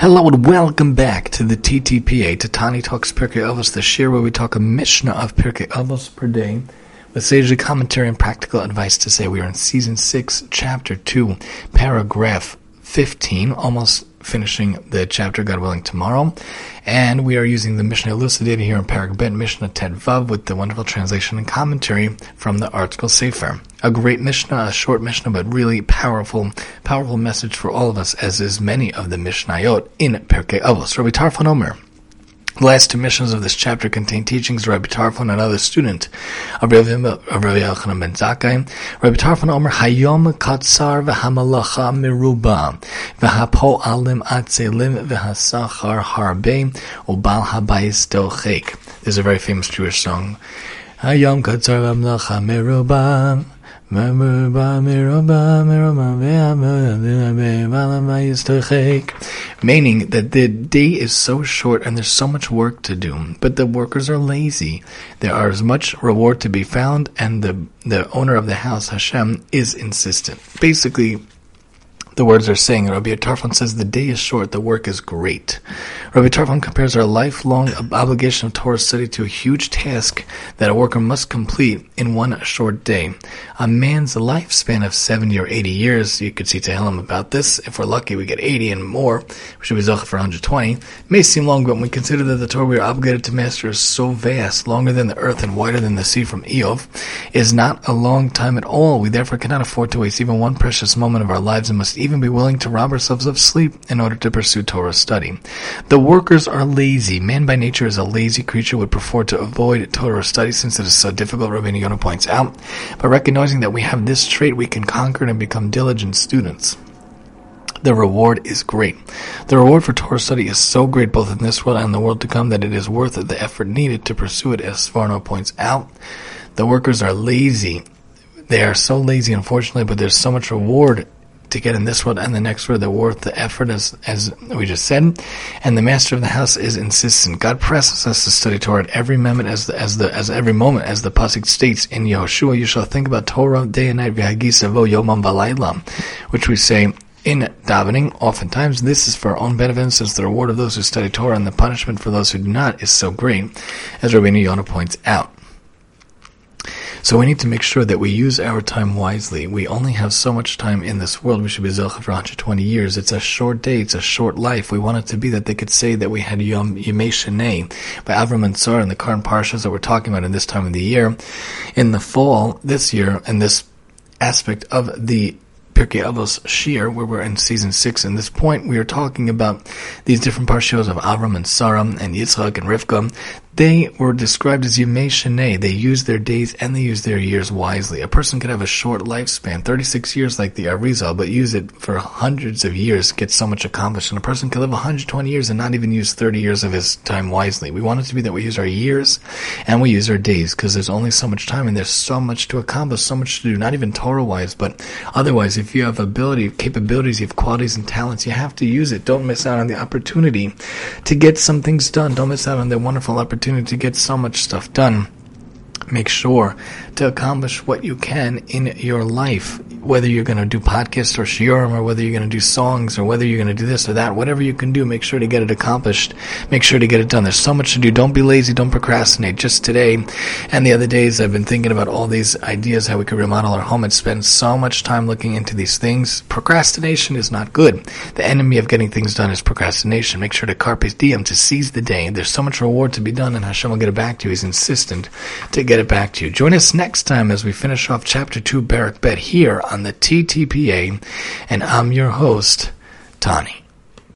Hello and welcome back to the TTPA, to Tani Talks Pirkei Avos, the share where we talk a Mishnah of Pirkei Avos per day, with sagely commentary and practical advice to say we are in season 6, chapter 2, paragraph 15, almost finishing the chapter, God willing, tomorrow. And we are using the Mishnah elucidated here in Perek Bet Mishnah Tet Vav with the wonderful translation and commentary from the ArtScroll Sefer. A great Mishnah, a short Mishnah, but really powerful, powerful message for all of us, as is many of the Mishnayot in Pirkei Avos. Rabbi Tarfon Omer. The last two missions of this chapter contain teachings of Rabbi Tarfon, another student of Rabbi, of Rabbi Yochanan ben Zakkai. Rabbi Tarfon Omer, Hayom katzar v'hamalacha miruba, v'hapo'alim atzelim v'hasachar harbe, ubal habayis dochek. There's a very famous Jewish song. Hayom katzar v'hamalacha miruba, Meaning that the day is so short and there's so much work to do, but the workers are lazy. There are as much reward to be found, and the the owner of the house, Hashem, is insistent. Basically, the words are saying. Rabbi Tarfon says the day is short, the work is great. Rabbi Tarfon compares our lifelong obligation of Torah study to a huge task that a worker must complete in one short day. A man's lifespan of 70 or 80 years, you could see Tehillim about this. If we're lucky, we get 80 and more. We should be Zocha for 120. It may seem long, but when we consider that the Torah we are obligated to master is so vast, longer than the earth and wider than the sea from Iyov, is not a long time at all. We therefore cannot afford to waste even one precious moment of our lives and must even be willing to rob ourselves of sleep in order to pursue Torah study. The workers are lazy. Man by nature is a lazy creature, would prefer to avoid Torah study since it is so difficult, Rabbi Yonah points out. But recognizing that we have this trait, we can conquer it and become diligent students the reward is great. The reward for Torah study is so great both in this world and the world to come that it is worth the effort needed to pursue it, as Sforno points out. The workers are lazy. They are so lazy, unfortunately, but there's so much reward to get in this world and the next world. They're worth the effort, as as we just said. And the master of the house is insistent. God presses us to study Torah at every moment, as the, as the as every moment, as the pasuk states in Yehoshua. You shall think about Torah day and night, v'hagisavo yomam v'layla, which we say in davening, oftentimes this is for our own benefit, since the reward of those who study Torah and the punishment for those who do not is so great, as Rabbi Yonah points out. So we need to make sure that we use our time wisely. We only have so much time in this world. We should be Zelcha for 120 years. It's a short day. It's a short life. We want it to be that they could say that we had Yom Yemei Shenei by Avram and Sarah in the current parshas that we're talking about in this time of the year. In the fall, this year, and this aspect of the Pirkei Avos Shir, where we're in season six. In this point, we are talking about these different parshas of Avram and Sarah and Yitzchak and Rivka they were described as Shenei. They used their days and they used their years wisely. A person could have a short lifespan, 36 years like the Arizal, but use it for hundreds of years, get so much accomplished. And a person could live 120 years and not even use 30 years of his time wisely. We want it to be that we use our years and we use our days because there's only so much time and there's so much to accomplish, so much to do, not even Torah wise, but otherwise, if you have ability, capabilities, you have qualities and talents, you have to use it. Don't miss out on the opportunity to get some things done. Don't miss out on the wonderful opportunity opportunity to get so much stuff done. Make sure to accomplish what you can in your life whether you're going to do podcasts or shiurim, or whether you're going to do songs, or whether you're going to do this or that, whatever you can do, make sure to get it accomplished. Make sure to get it done. There's so much to do. Don't be lazy. Don't procrastinate. Just today and the other days, I've been thinking about all these ideas how we could remodel our home and spend so much time looking into these things. Procrastination is not good. The enemy of getting things done is procrastination. Make sure to carpe diem, to seize the day. There's so much reward to be done, and Hashem will get it back to you. He's insistent to get it back to you. Join us next time as we finish off chapter 2, Barak Bet, here on the TTPA, and I'm your host, Tani.